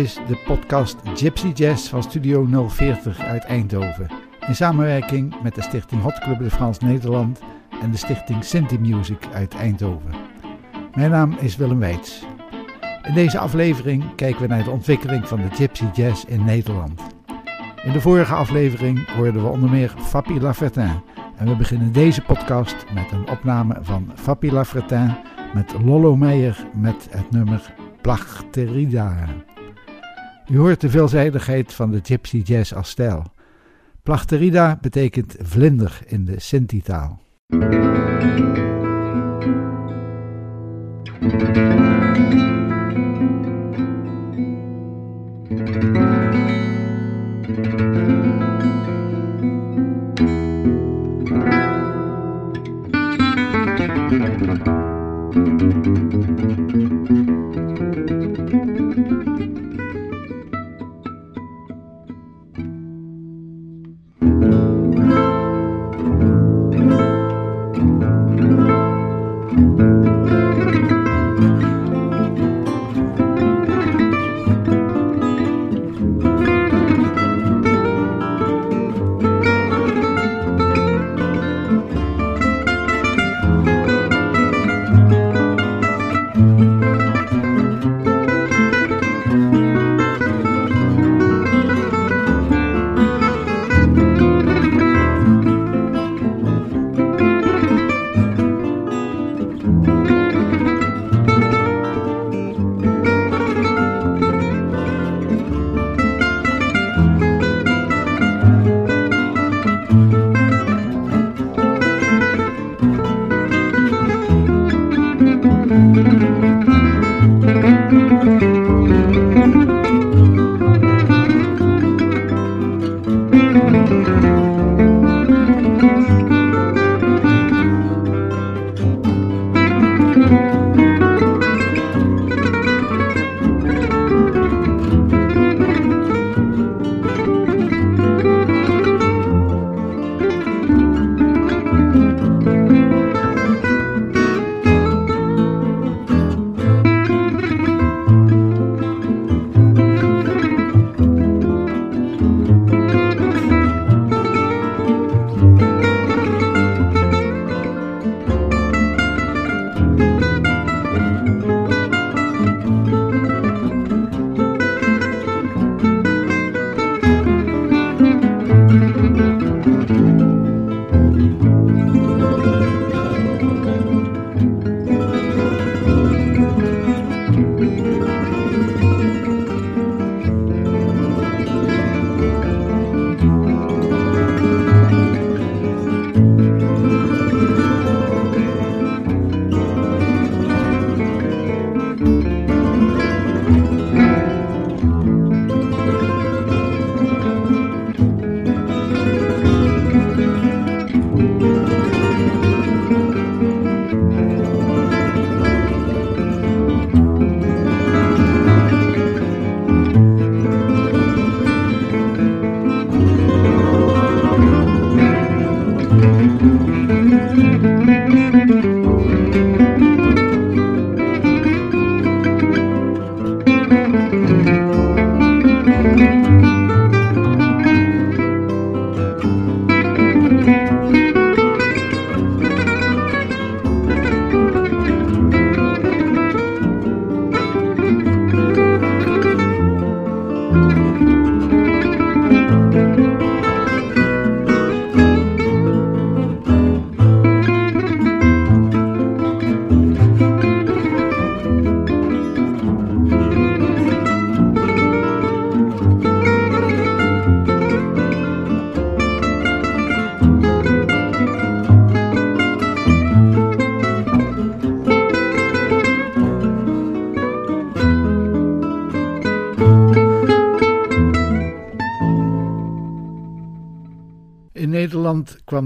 Is de podcast Gypsy Jazz van Studio 040 uit Eindhoven. In samenwerking met de stichting Hot Club de Frans Nederland en de stichting Sinti Music uit Eindhoven. Mijn naam is Willem Weits. In deze aflevering kijken we naar de ontwikkeling van de Gypsy Jazz in Nederland. In de vorige aflevering hoorden we onder meer Fabi Lafretin. En we beginnen deze podcast met een opname van Fabi Lafretin met Lollo Meijer met het nummer Plachterida. U hoort de veelzijdigheid van de Gypsy Jazz als stijl. Plachterida betekent vlinder in de Sinti-taal.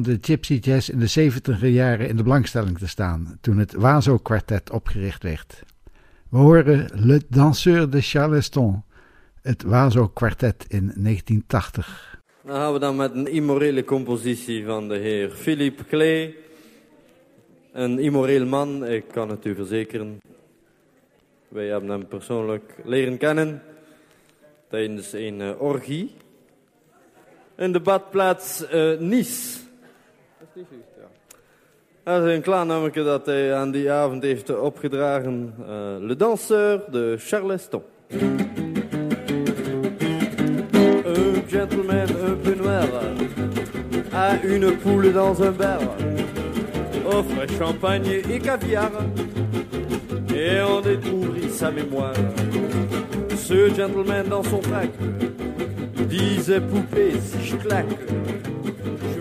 De Gypsy Jazz in de 70 jaren in de belangstelling te staan toen het Wazo Quartet opgericht werd. We horen Le Danseur de Charleston, het Wazo Quartet in 1980. Dan gaan we dan met een immorele compositie van de heer Philippe Klee. Een immoreel man, ik kan het u verzekeren. Wij hebben hem persoonlijk leren kennen. tijdens een uh, orgie. In de badplaats uh, Nice. Is niet is een klein nummerke dat hij aan die avond heeft opgedragen. Uh, Le Danseur de Charleston. Un gentleman un peu noir a une poule dans un bar. Offre champagne et caviar. Et on découvrit sa mémoire. Ce gentleman dans son frac disait poupée si je claque.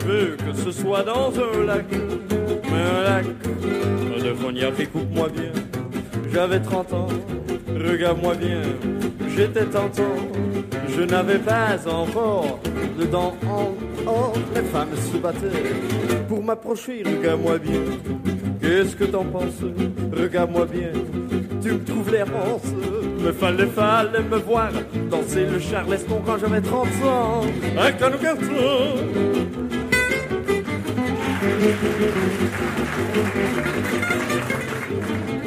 Veux que ce soit dans un lac, un lac de cognac écoute-moi bien. J'avais 30 ans, regarde-moi bien, j'étais tentant, je n'avais pas encore de dents en or. Les femmes se battaient pour m'approcher, regarde-moi bien. Qu'est-ce que t'en penses? Regarde-moi bien, tu me trouves l'errance. Me fallait, fallait me voir danser le charleston quand j'avais 30 ans. Un canon Thank you.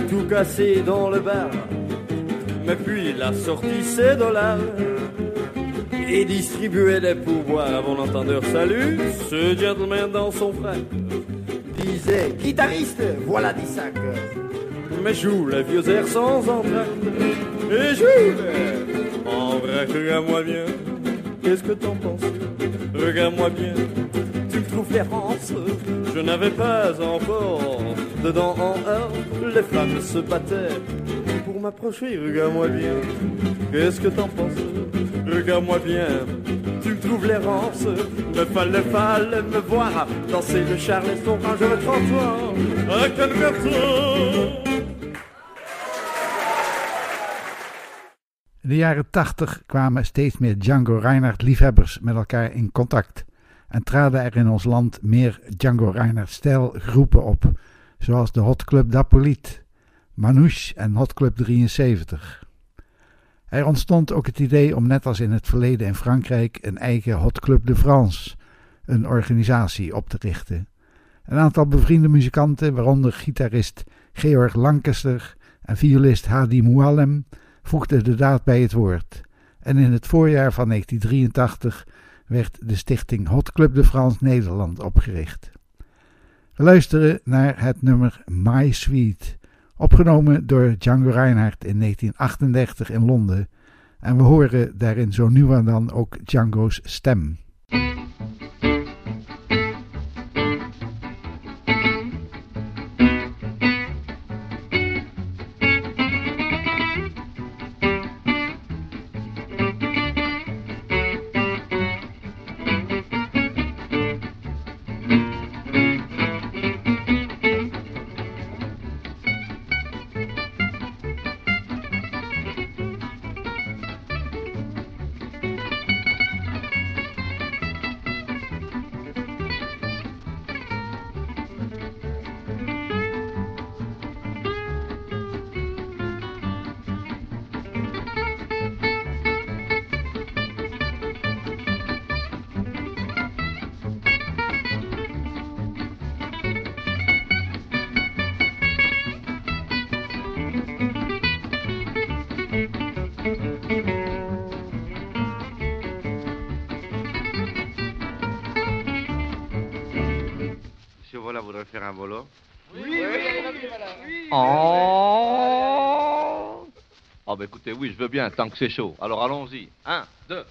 Tout cassé dans le bar. Mais puis il a sorti ses dollars et distribuait des pourboires à mon entendeur. Salut, ce gentleman dans son frère disait guitariste, voilà des sacs. Mais joue les vieux airs sans entracte et joue en vrai, regarde-moi bien. Qu'est-ce que t'en penses? Regarde-moi bien je n'avais pas encore dedans en or. Les femmes se battaient pour m'approcher. Regarde-moi bien, qu'est-ce que t'en penses? Regarde-moi bien, tu me trouves l'errance. Me fallait, fallait me voir danser le charleston quand j'avais 30 ans. À quel In de jaren 80 kwamen steeds meer Django Reinhardt liefhebbers met elkaar in contact. en traden er in ons land meer Django Reinhardt-stijl groepen op, zoals de Hot Club d'Apolite, Manouche en Hot Club 73. Er ontstond ook het idee om net als in het verleden in Frankrijk een eigen Hot Club de France, een organisatie, op te richten. Een aantal bevriende muzikanten, waaronder gitarist Georg Lancaster en violist Hadi Moualem, voegden de daad bij het woord. En in het voorjaar van 1983 werd de stichting Hot Club de France Nederland opgericht. We luisteren naar het nummer My Sweet, opgenomen door Django Reinhardt in 1938 in Londen. En we horen daarin zo nu en dan ook Django's stem. Un volant. Oui, oui, oui. Oh! Ah, oh, ben écoutez, oui, je veux bien, tant que c'est chaud. Alors allons-y. Un, deux,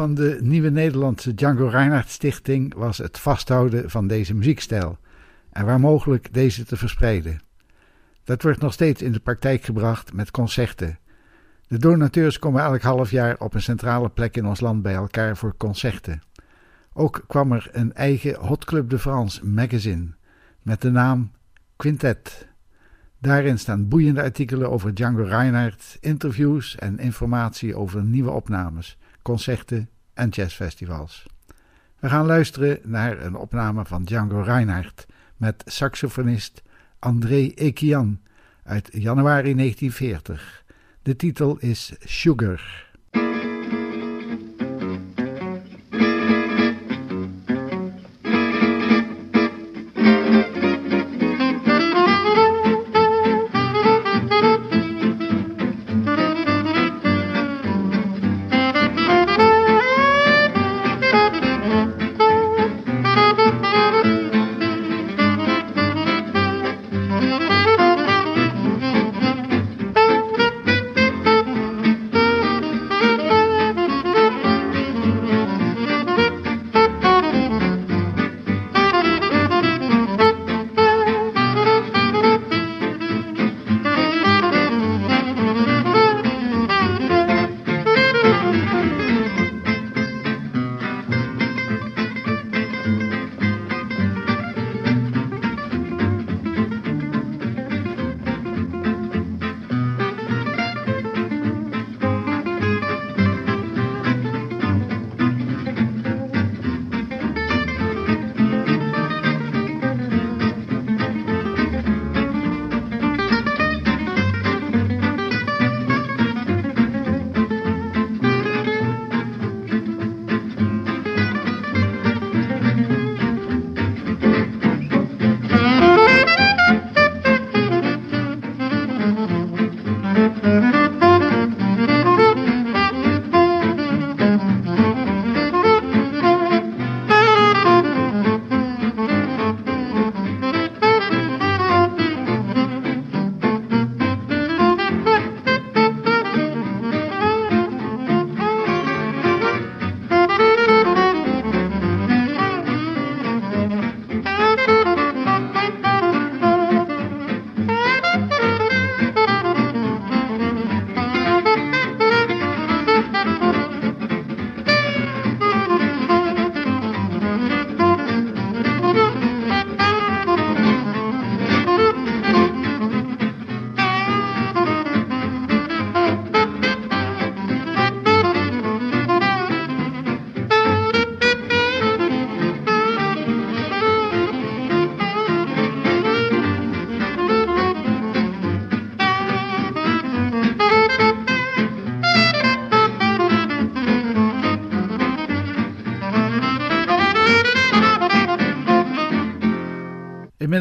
van de nieuwe Nederlandse Django Reinhardt Stichting was het vasthouden van deze muziekstijl en waar mogelijk deze te verspreiden. Dat wordt nog steeds in de praktijk gebracht met concerten. De donateurs komen elk half jaar op een centrale plek in ons land bij elkaar voor concerten. Ook kwam er een eigen Hot Club de France magazine met de naam Quintet. Daarin staan boeiende artikelen over Django Reinhardt, interviews en informatie over nieuwe opnames, concerten en jazzfestivals. We gaan luisteren naar een opname van Django Reinhardt met saxofonist André Ekian uit januari 1940. De titel is Sugar.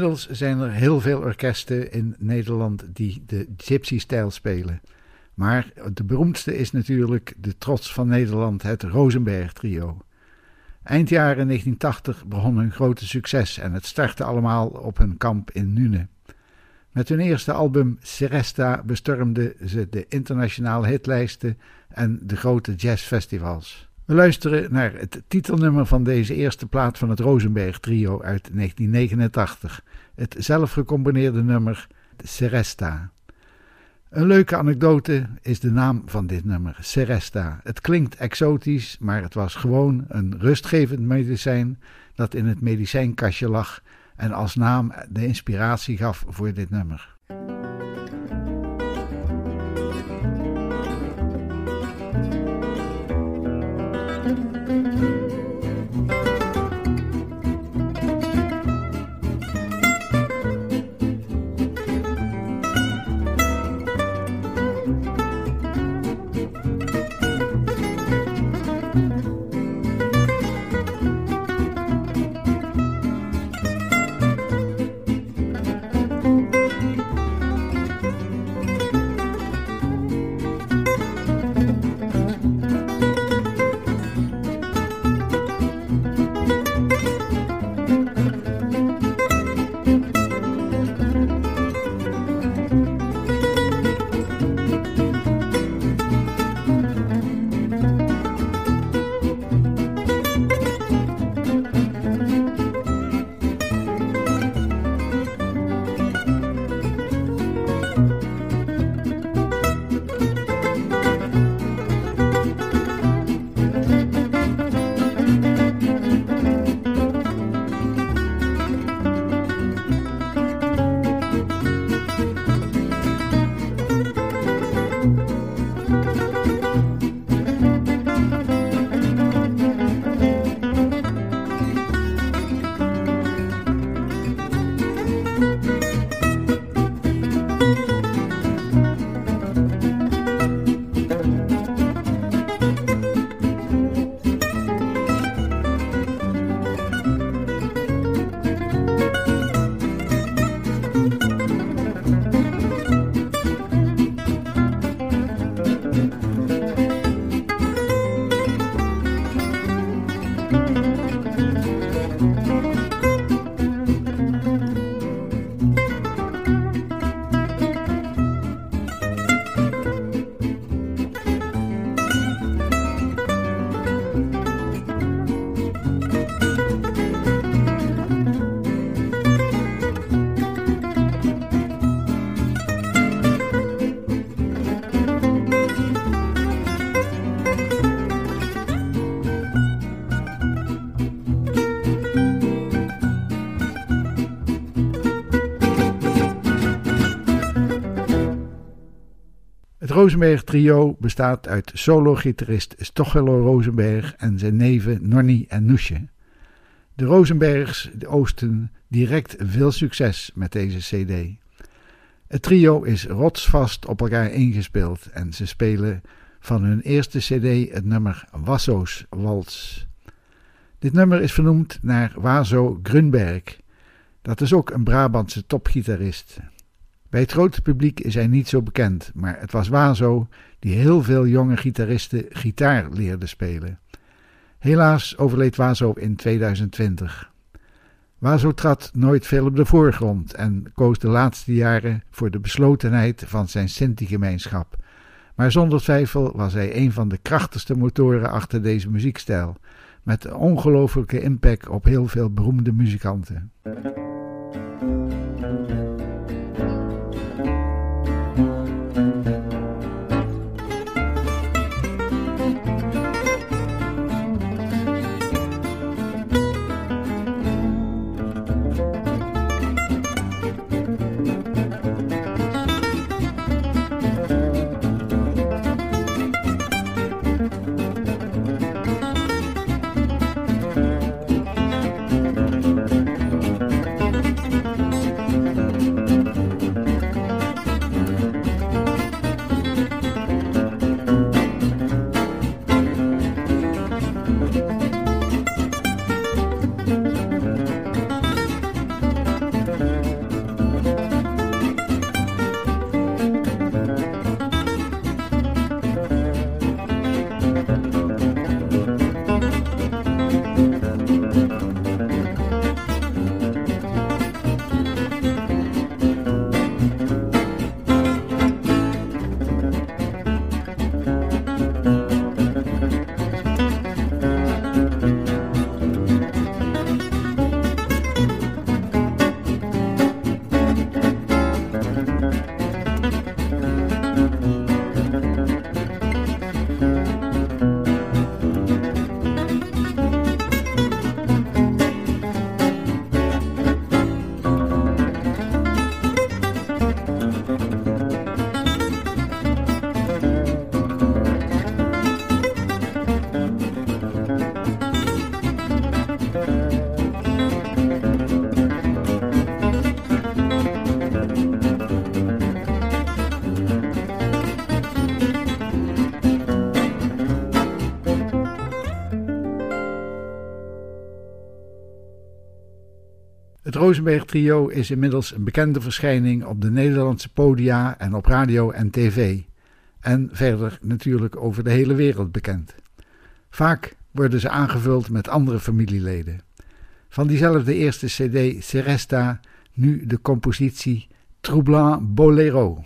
Inmiddels zijn er heel veel orkesten in Nederland die de gypsy-stijl spelen. Maar de beroemdste is natuurlijk de trots van Nederland, het Rosenberg Trio. Eind jaren 1980 begon hun grote succes en het startte allemaal op hun kamp in Nune. Met hun eerste album Seresta bestormden ze de internationale hitlijsten en de grote jazzfestivals. We luisteren naar het titelnummer van deze eerste plaat van het Rosenberg Trio uit 1989. Het zelf gecomponeerde nummer Seresta. Een leuke anekdote is de naam van dit nummer, Seresta. Het klinkt exotisch, maar het was gewoon een rustgevend medicijn dat in het medicijnkastje lag en als naam de inspiratie gaf voor dit nummer. Rosenberg trio bestaat uit solo-gitarist Stochelo Rosenberg en zijn neven Nonny en Noesje. De Rosenbergs oosten direct veel succes met deze cd. Het trio is rotsvast op elkaar ingespeeld en ze spelen van hun eerste cd het nummer Wasso's Wals. Dit nummer is vernoemd naar Wazo Grunberg. Dat is ook een Brabantse topgitarist. Bij het grote publiek is hij niet zo bekend, maar het was Wazo die heel veel jonge gitaristen gitaar leerde spelen. Helaas overleed Wazo in 2020. Wazo trad nooit veel op de voorgrond en koos de laatste jaren voor de beslotenheid van zijn Sinti-gemeenschap. Maar zonder twijfel was hij een van de krachtigste motoren achter deze muziekstijl, met ongelooflijke impact op heel veel beroemde muzikanten. Rosenberg Trio is inmiddels een bekende verschijning op de Nederlandse podia en op radio en tv. En verder natuurlijk over de hele wereld bekend. Vaak worden ze aangevuld met andere familieleden. Van diezelfde eerste CD Seresta nu de compositie Troublant Bolero.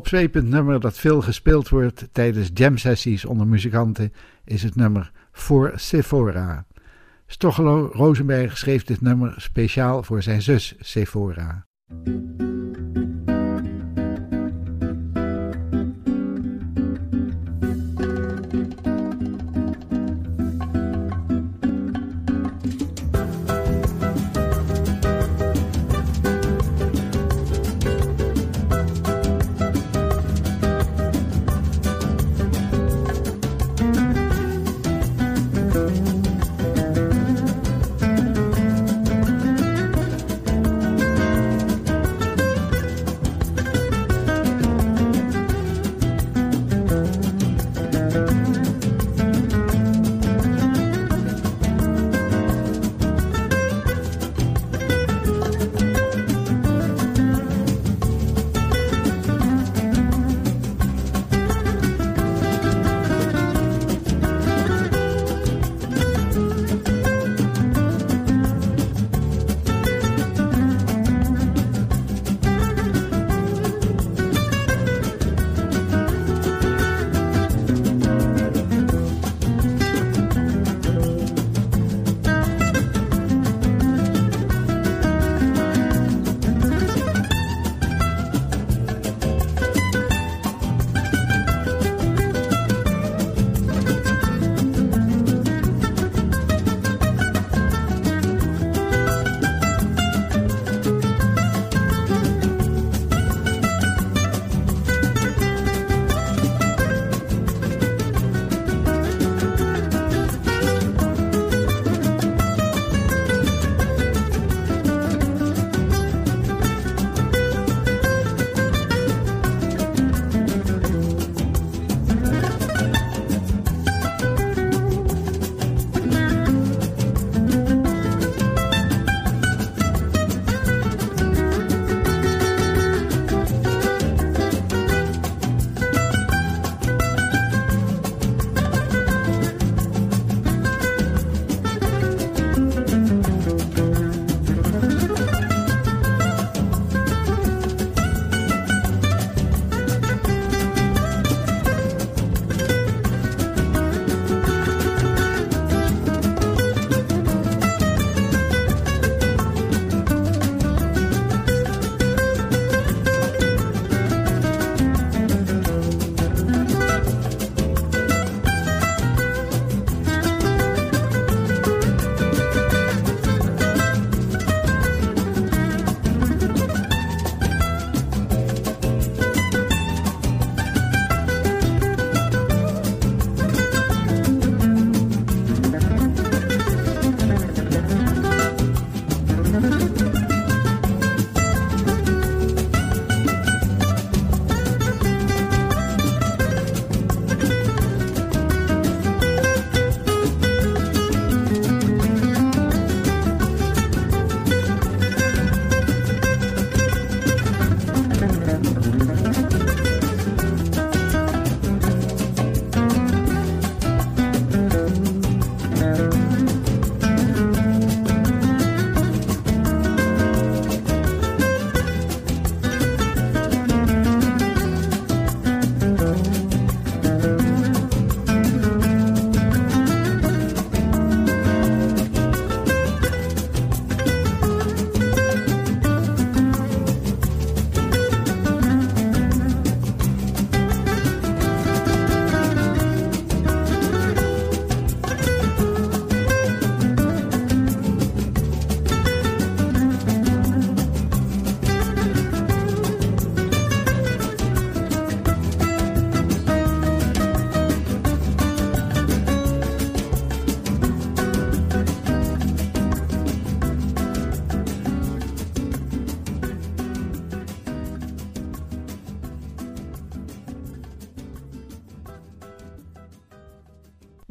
Opzwepend nummer dat veel gespeeld wordt tijdens jam-sessies onder muzikanten is het nummer Voor Sephora. Stochelo Rosenberg schreef dit nummer speciaal voor zijn zus Sephora.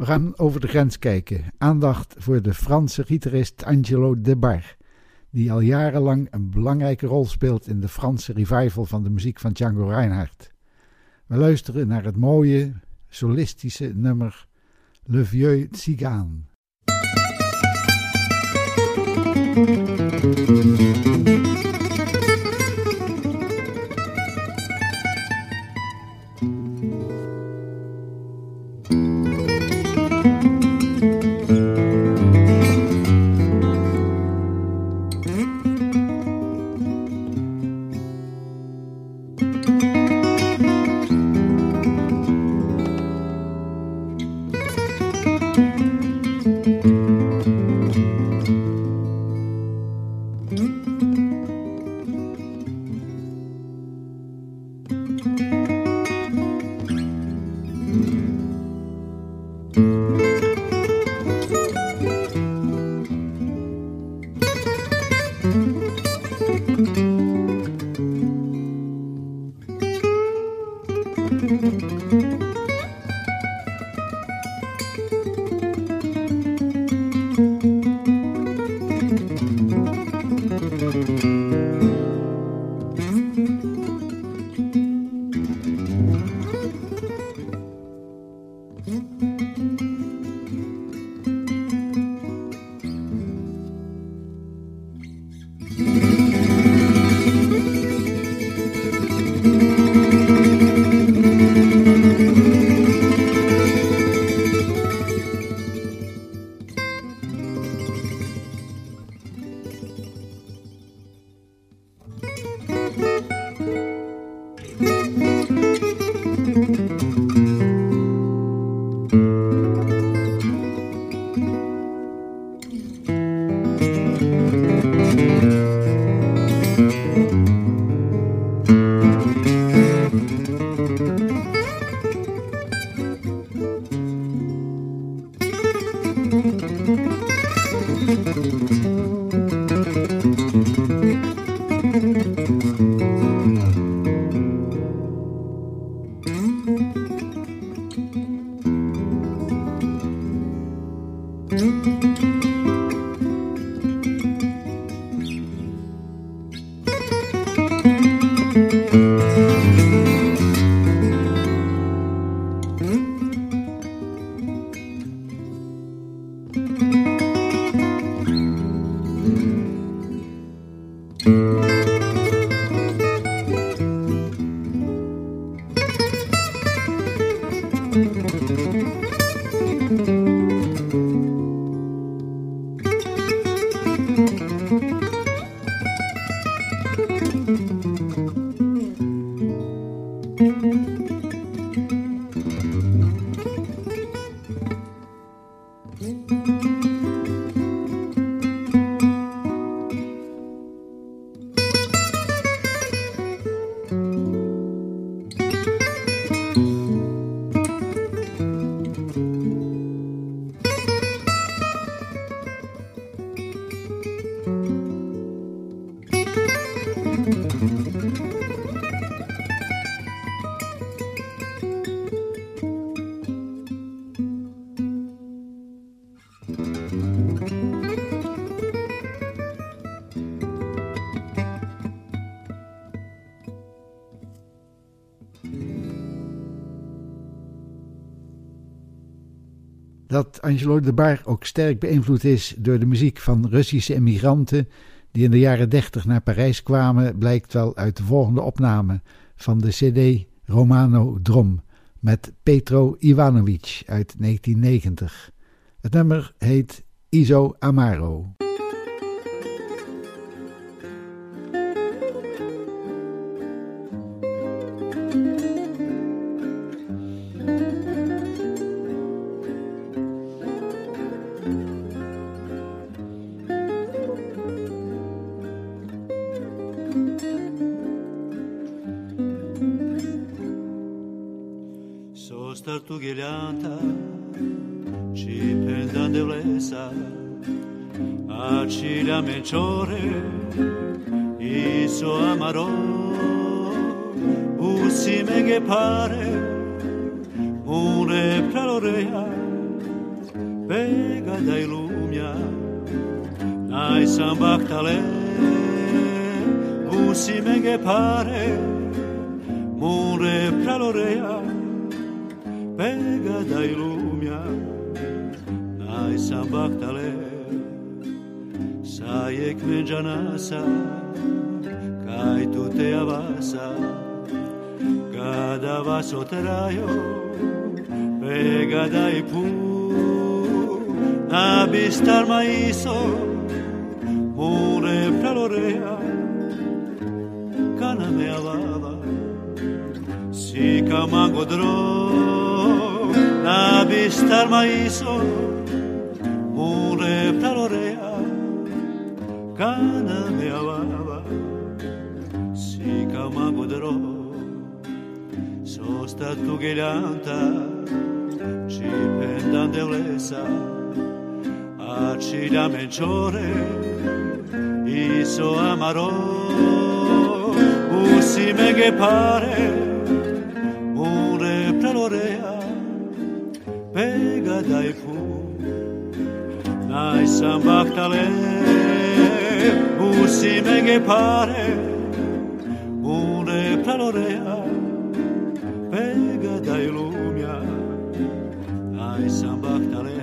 Gaan over de grens kijken. Aandacht voor de Franse gitarist Angelo Debar, die al jarenlang een belangrijke rol speelt in de Franse revival van de muziek van Django Reinhardt. We luisteren naar het mooie, solistische nummer Le Vieux Cigane. Angelo de Bar ook sterk beïnvloed is door de muziek van Russische immigranten die in de jaren 30 naar Parijs kwamen, blijkt wel uit de volgende opname van de CD Romano Drom met Petro Ivanovic uit 1990. Het nummer heet Iso Amaro. paso trajo pegada y pu avistar maizo mure plalorea cana me avada si camango dro avistar maizo mure plalorea cana me avada si camango dro Dosta tugelanta, ci pendan de a ci da meniore i so amaro, usime che pare, un repralorea, pega dai fu, nai san bactale, usime che pare, un repralorea, Pega dai lumia Nai sambachtale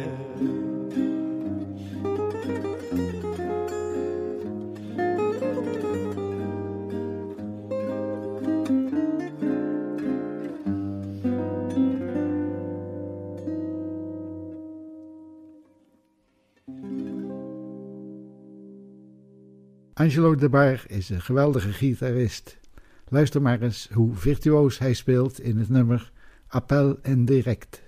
Angelo de Bar is een geweldige gitarist. Luister maar eens hoe virtuoos hij speelt in het nummer Appel en Direct.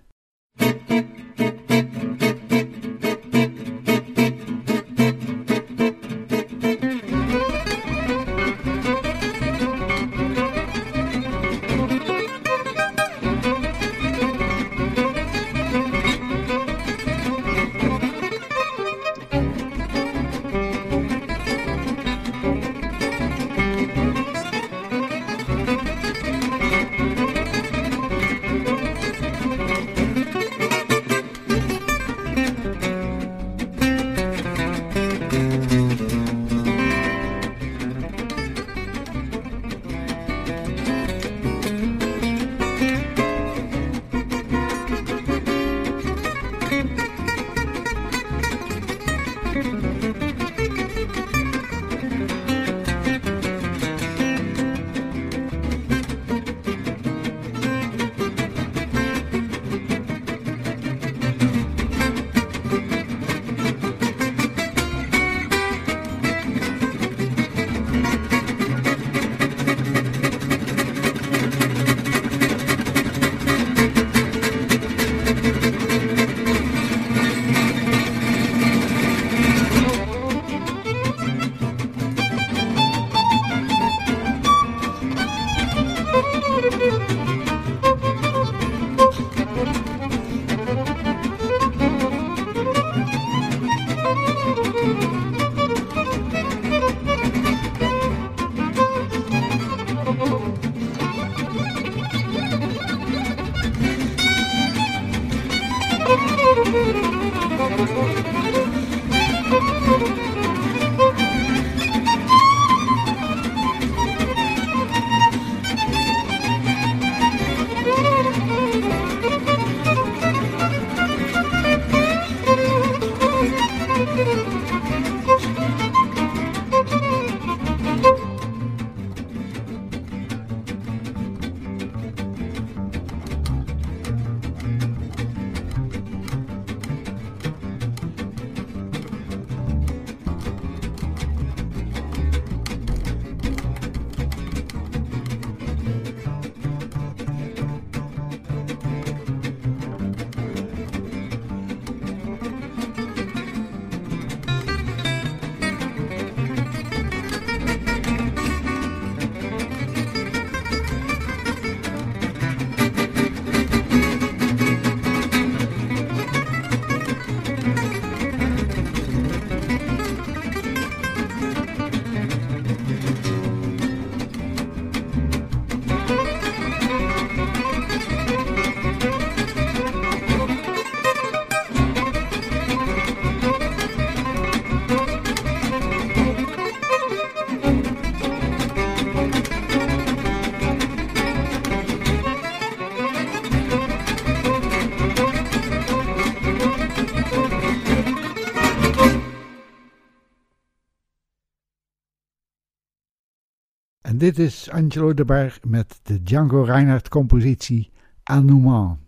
Dit is Angelo de Bar met de Django Reinhardt compositie Anouman.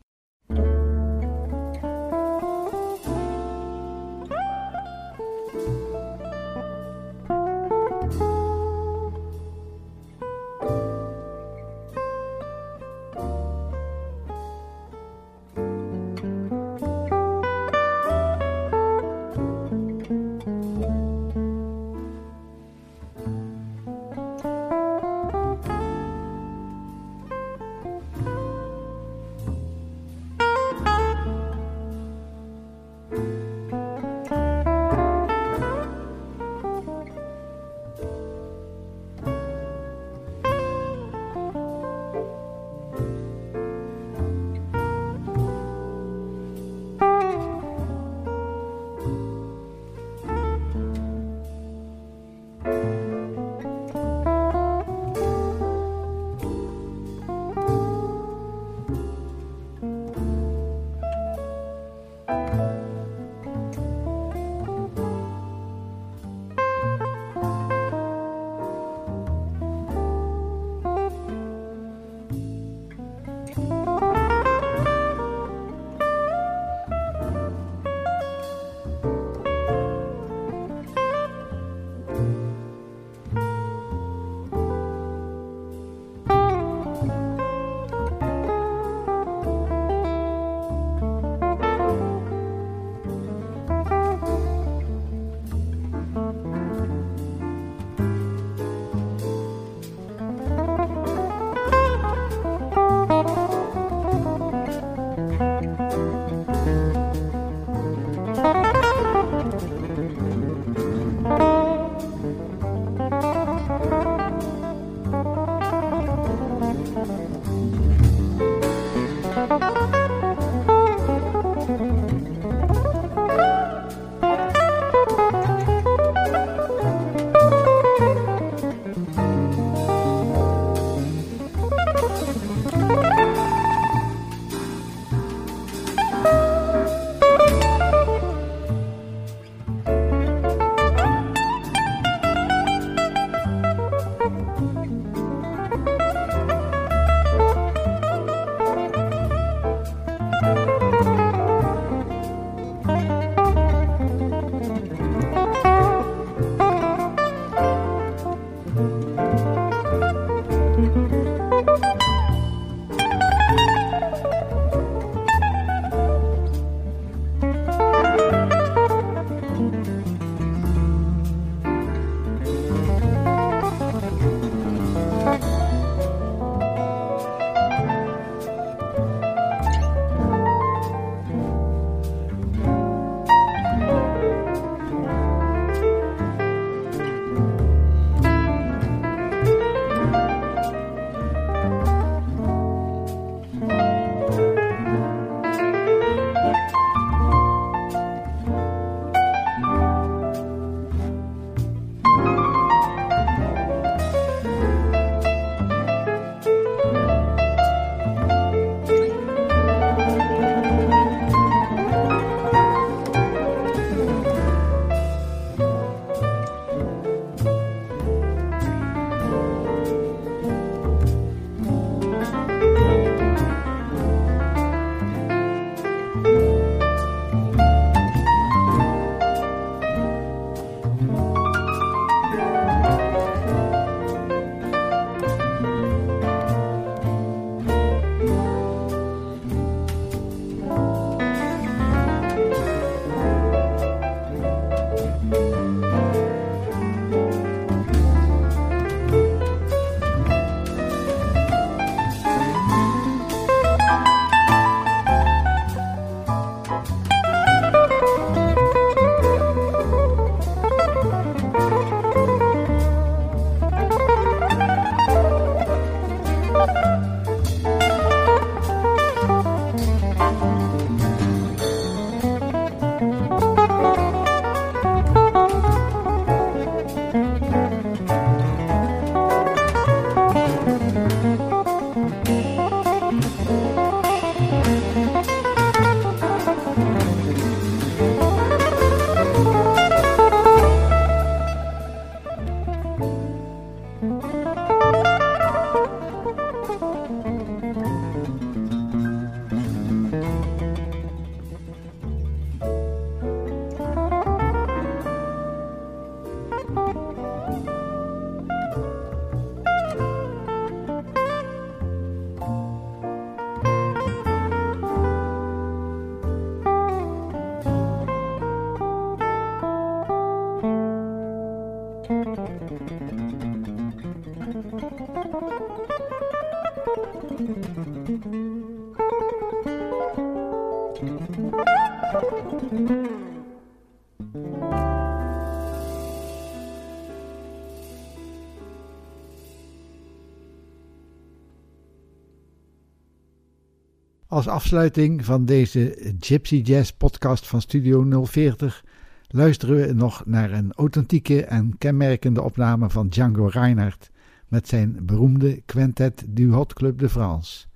Als afsluiting van deze Gypsy Jazz podcast van Studio 040 luisteren we nog naar een authentieke en kenmerkende opname van Django Reinhardt met zijn beroemde quintet du Hot Club de France.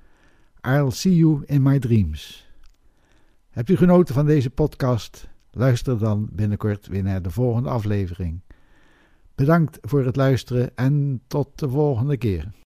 I'll see you in my dreams. Hebt u genoten van deze podcast? Luister dan binnenkort weer naar de volgende aflevering. Bedankt voor het luisteren en tot de volgende keer.